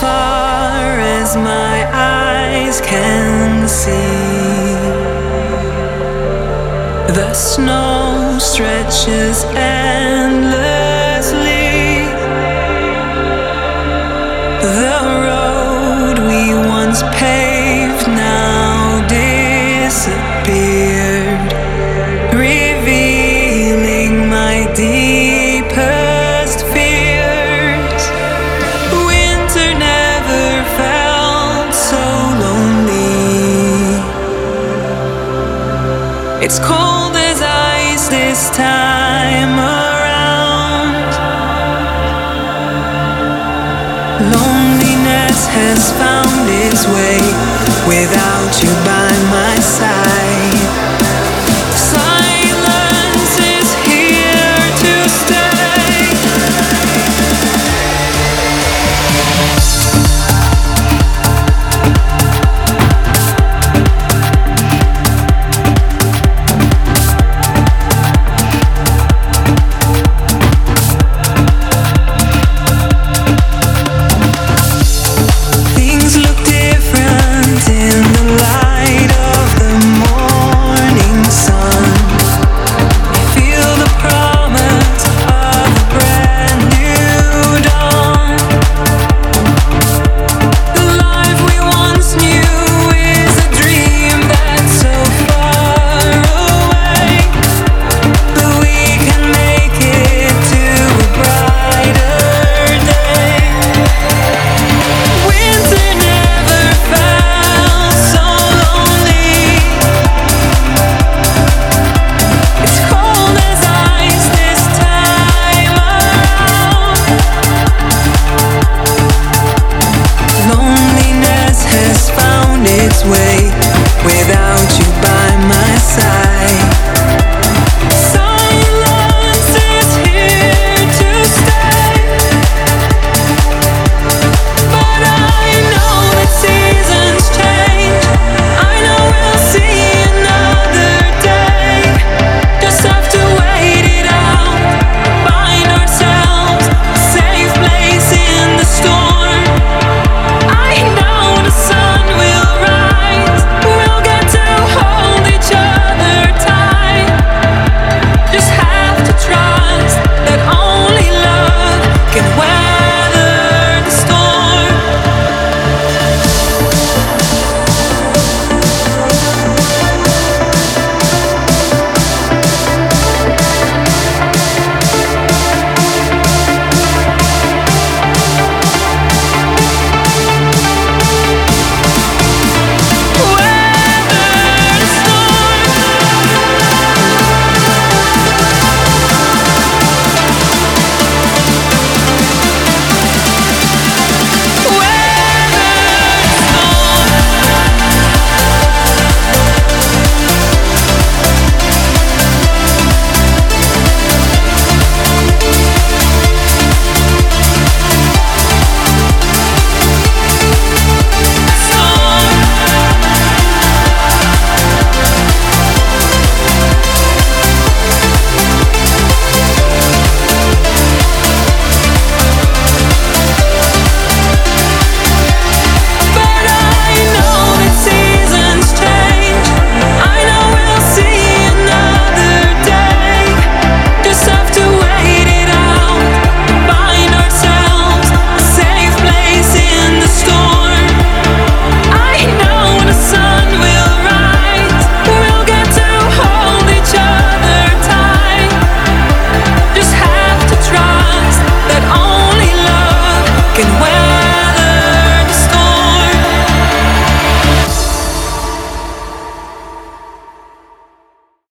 far as my eyes can see. The snow stretches endlessly. The road we once paved now disappeared, It's cold as ice this time around. Loneliness has found its way without you by